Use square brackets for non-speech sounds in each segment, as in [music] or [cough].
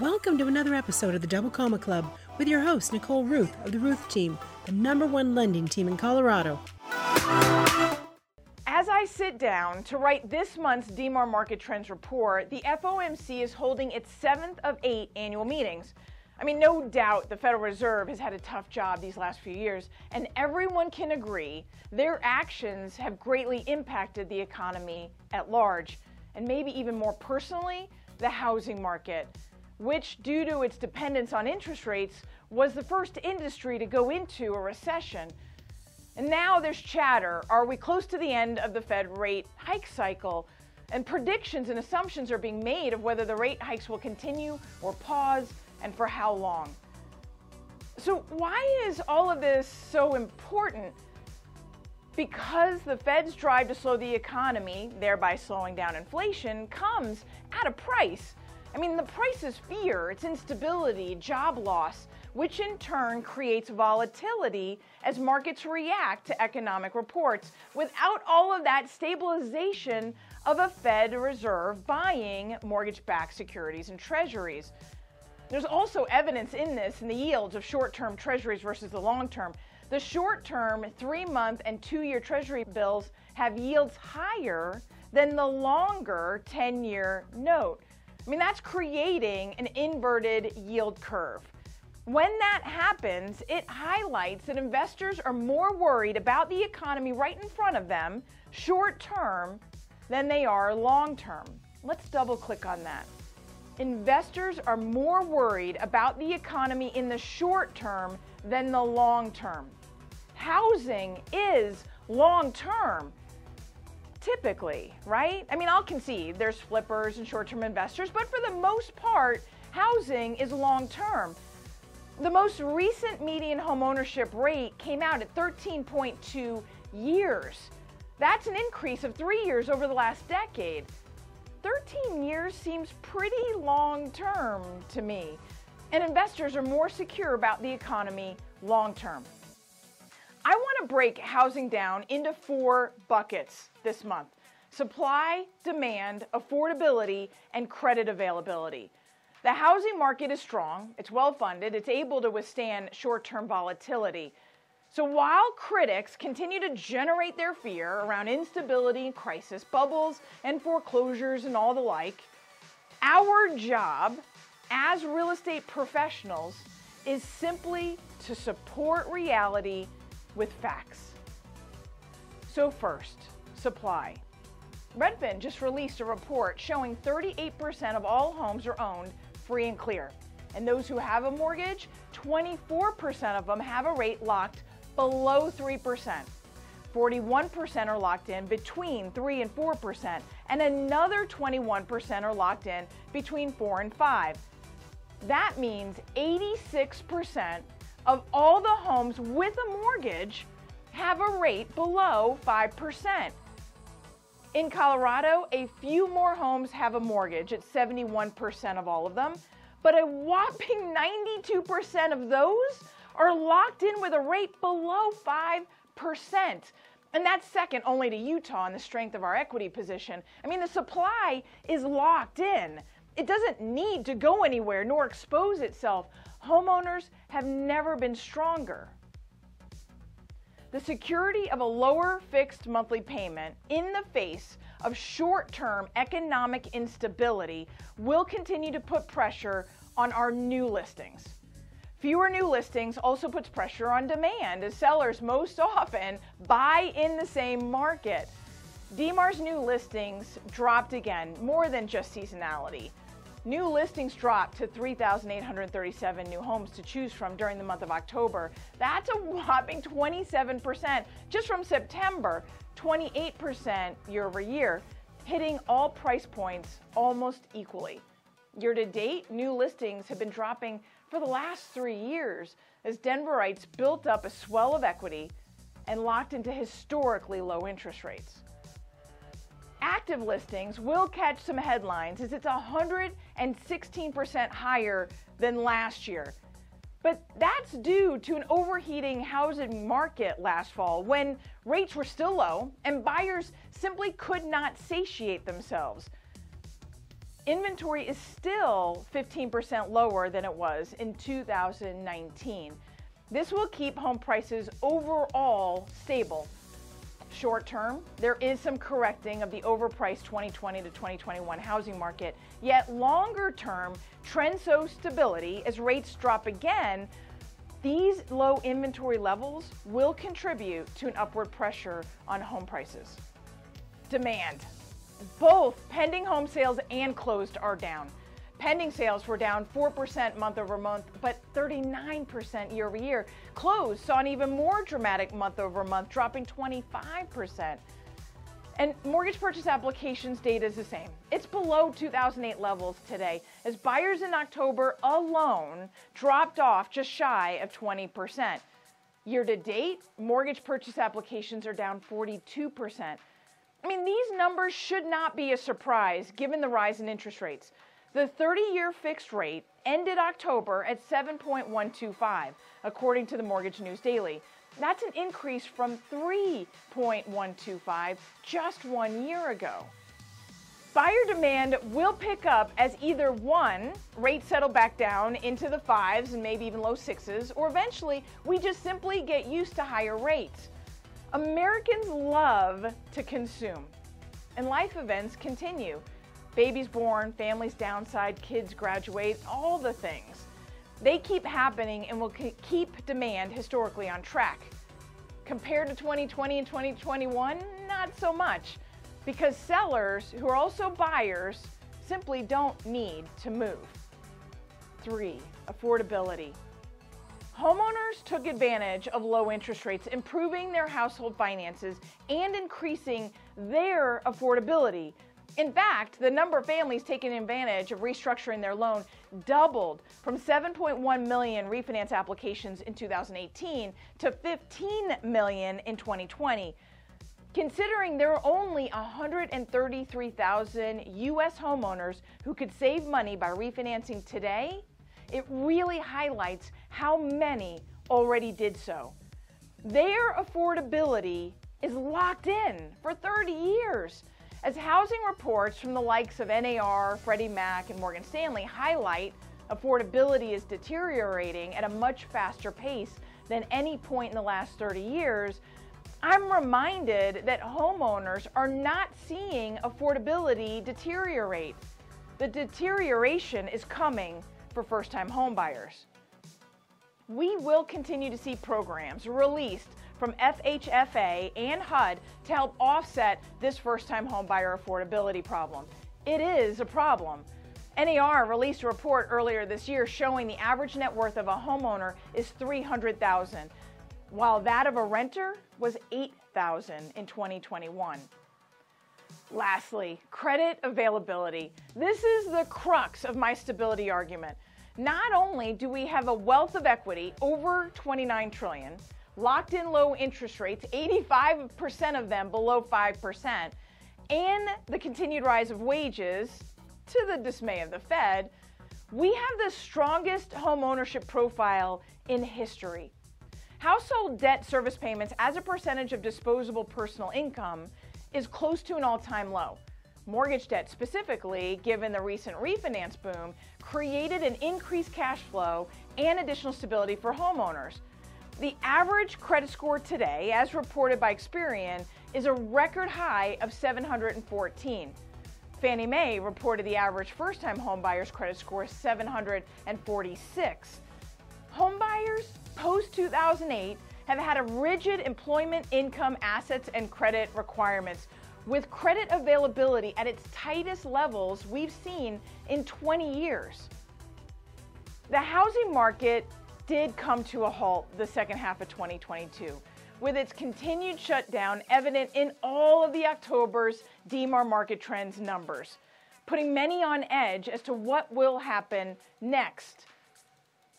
Welcome to another episode of the Double Comma Club with your host, Nicole Rueth of the Rueth Team, the number one lending team in Colorado. As I sit down to write this month's DMAR Market Trends report, the FOMC is holding its seventh of eight annual meetings. I mean, no doubt the Federal Reserve has had a tough job these last few years, and everyone can agree their actions have greatly impacted the economy at large, and maybe even more personally, the housing market which, due to its dependence on interest rates, was the first industry to go into a recession. And now there's chatter are we close to the end of the Fed rate hike cycle? And predictions and assumptions are being made of whether the rate hikes will continue or pause and for how long. So, why is all of this so important? Because the Fed's drive to slow the economy, thereby slowing down inflation, comes at a price. I mean, the price is fear, it's instability, job loss, which in turn creates volatility as markets react to economic reports without all of that stabilization of a Fed Reserve buying mortgage backed securities and treasuries. There's also evidence in this in the yields of short term treasuries versus the long term. The short term, three month, and two year treasury bills have yields higher than the longer 10 year note. I mean, that's creating an inverted yield curve. When that happens, it highlights that investors are more worried about the economy right in front of them, short term, than they are long term. Let's double click on that. Investors are more worried about the economy in the short term than the long term. Housing is long term typically, right? I mean, I'll concede there's flippers and short term investors, but for the most part, housing is long term. The most recent median home ownership rate came out at 13.2 years. That's an increase of three years over the last decade. 13 years seems pretty long term to me, and investors are more secure about the economy long term. I want to break housing down into four buckets this month supply, demand, affordability, and credit availability. The housing market is strong, it's well funded, it's able to withstand short term volatility. So while critics continue to generate their fear around instability and crisis, bubbles and foreclosures and all the like, our job as real estate professionals is simply to support reality with facts. So, first, supply. Redfin just released a report showing 38% of all homes are owned free and clear. And those who have a mortgage, 24% of them have a rate locked below 3%. 41% are locked in between 3 and 4%, and another 21% are locked in between 4 and 5. That means 86% of all the homes with a mortgage have a rate below 5%. In Colorado, a few more homes have a mortgage at 71% of all of them, but a whopping 92% of those are locked in with a rate below 5%. And that's second only to Utah in the strength of our equity position. I mean, the supply is locked in. It doesn't need to go anywhere nor expose itself homeowners have never been stronger. The security of a lower fixed monthly payment in the face of short term economic instability will continue to put pressure on our new listings. Fewer new listings also puts pressure on demand as sellers most [laughs] often buy in the same market. DMAR's new listings dropped again, more than just seasonality. New listings dropped to 3,837 new homes to choose from during the month of October. That's a whopping 27% just from September, 28% year over year, hitting all price points almost equally. Year to date, new listings have been dropping for the last three years as Denverites built up a swell of equity and locked into historically low interest rates active listings will catch some headlines as it's 116% higher than last year. But that's due to an overheating housing market last fall when rates were still low and buyers simply could not satiate themselves. inventory is still 15% lower than it was in 2019. This will keep home prices overall stable. Short term, there is some correcting of the overpriced 2020 to 2021 housing market. Yet longer term, trends show stability as rates drop again. These low inventory levels will contribute to an upward pressure on home prices. Demand. Both pending home sales and closed are down. Pending sales were down 4% month over month, but 39% year over year. Closed saw an even more dramatic month over month, dropping 25%. And mortgage purchase applications data is the same. It's below 2008 levels today, as buyers in October alone dropped off just shy of 20%. Year to date, mortgage purchase applications are down 42%. I mean, these numbers should not be a surprise given the rise in interest rates. The 30 year fixed rate ended October at 7.125, according to the Mortgage News Daily. That's an increase from 3.125 just one year ago. Buyer demand will pick up as either one, rates settle back down into the fives and maybe even low sixes, or eventually we just simply get used to higher rates. Americans love to consume, and life events continue. Babies born, families downside, kids graduate, all the things. They keep happening and will keep demand historically on track. Compared to 2020 and 2021, not so much, because sellers who are also buyers simply don't need to move. Three, affordability. Homeowners took advantage of low interest rates, improving their household finances and increasing their affordability in fact, the number of families taking advantage of restructuring their loan doubled from 7.1 million refinance applications in 2018 to 15 million in 2020. Considering there are only 133,000 U.S. homeowners who could save money by refinancing today, it really highlights how many already did so. Their affordability is locked in for 30 years. As housing reports from the likes of NAR, Freddie Mac, and Morgan Stanley highlight, affordability is deteriorating at a much faster pace than any point in the last 30 years, I'm reminded that homeowners are not seeing affordability deteriorate. The deterioration is coming for first time homebuyers. We will continue to see programs released from FHFA and HUD to help offset this first time homebuyer affordability problem. It is a problem. NAR released a report earlier this year showing the average net worth of a homeowner is 300,000, while that of a renter was 8,000 in 2021. Lastly, credit availability. This is the crux of my stability argument. Not only do we have a wealth of equity over 29 trillion, locked in low interest rates, 85% of them below 5%, and the continued rise of wages, to the dismay of the Fed, we have the strongest home ownership profile in history. Household debt service payments as a percentage of disposable personal income is close to an all time low. Mortgage debt, specifically, given the recent refinance boom, created an increased cash flow and additional stability for homeowners. The average credit score today, as reported by Experian, is a record high of 714. Fannie Mae reported the average first time homebuyer's credit score is 746. Homebuyers post 2008 have had a rigid employment, income, assets, and credit requirements, with credit availability at its tightest levels we've seen in 20 years. The housing market did come to a halt the second half of 2022, with its continued shutdown evident in all of the October's DMAR market trends numbers, putting many on edge as to what will happen next.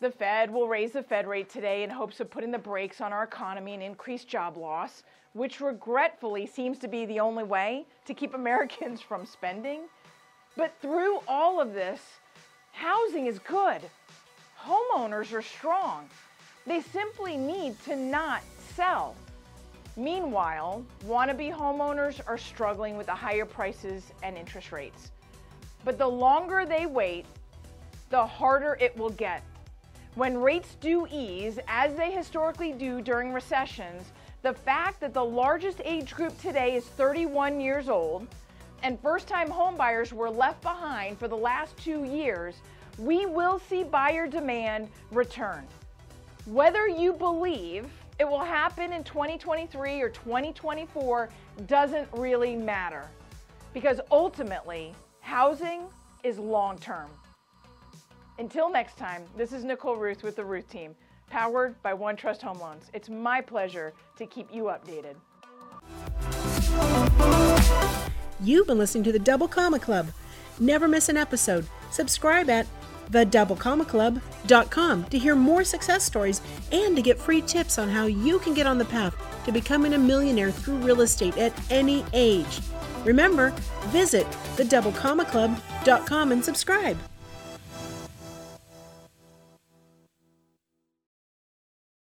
The Fed will raise the Fed rate today in hopes of putting the brakes on our economy and increase job loss, which regretfully seems to be the only way to keep Americans [laughs] from spending. But through all of this, housing is good homeowners are strong. They simply need to not sell. Meanwhile, wannabe homeowners are struggling with the higher prices and interest rates. But the longer they wait, the harder it will get. When rates do ease, as they historically do during recessions, the fact that the largest age group today is 31 years old and first time homebuyers were left behind for the last two years, we will see buyer demand return. Whether you believe it will happen in 2023 or 2024 doesn't really matter because ultimately, housing is long term. Until next time, this is Nicole Rueth with the Rueth Team, powered by OneTrust Home Loans. It's my pleasure to keep you updated. You've been listening to the Double Comma Club. Never miss an episode. Subscribe at thedoublecommaclub.com to hear more success stories and to get free tips on how you can get on the path to becoming a millionaire through real estate at any age. Remember, visit thedoublecommaclub.com and subscribe.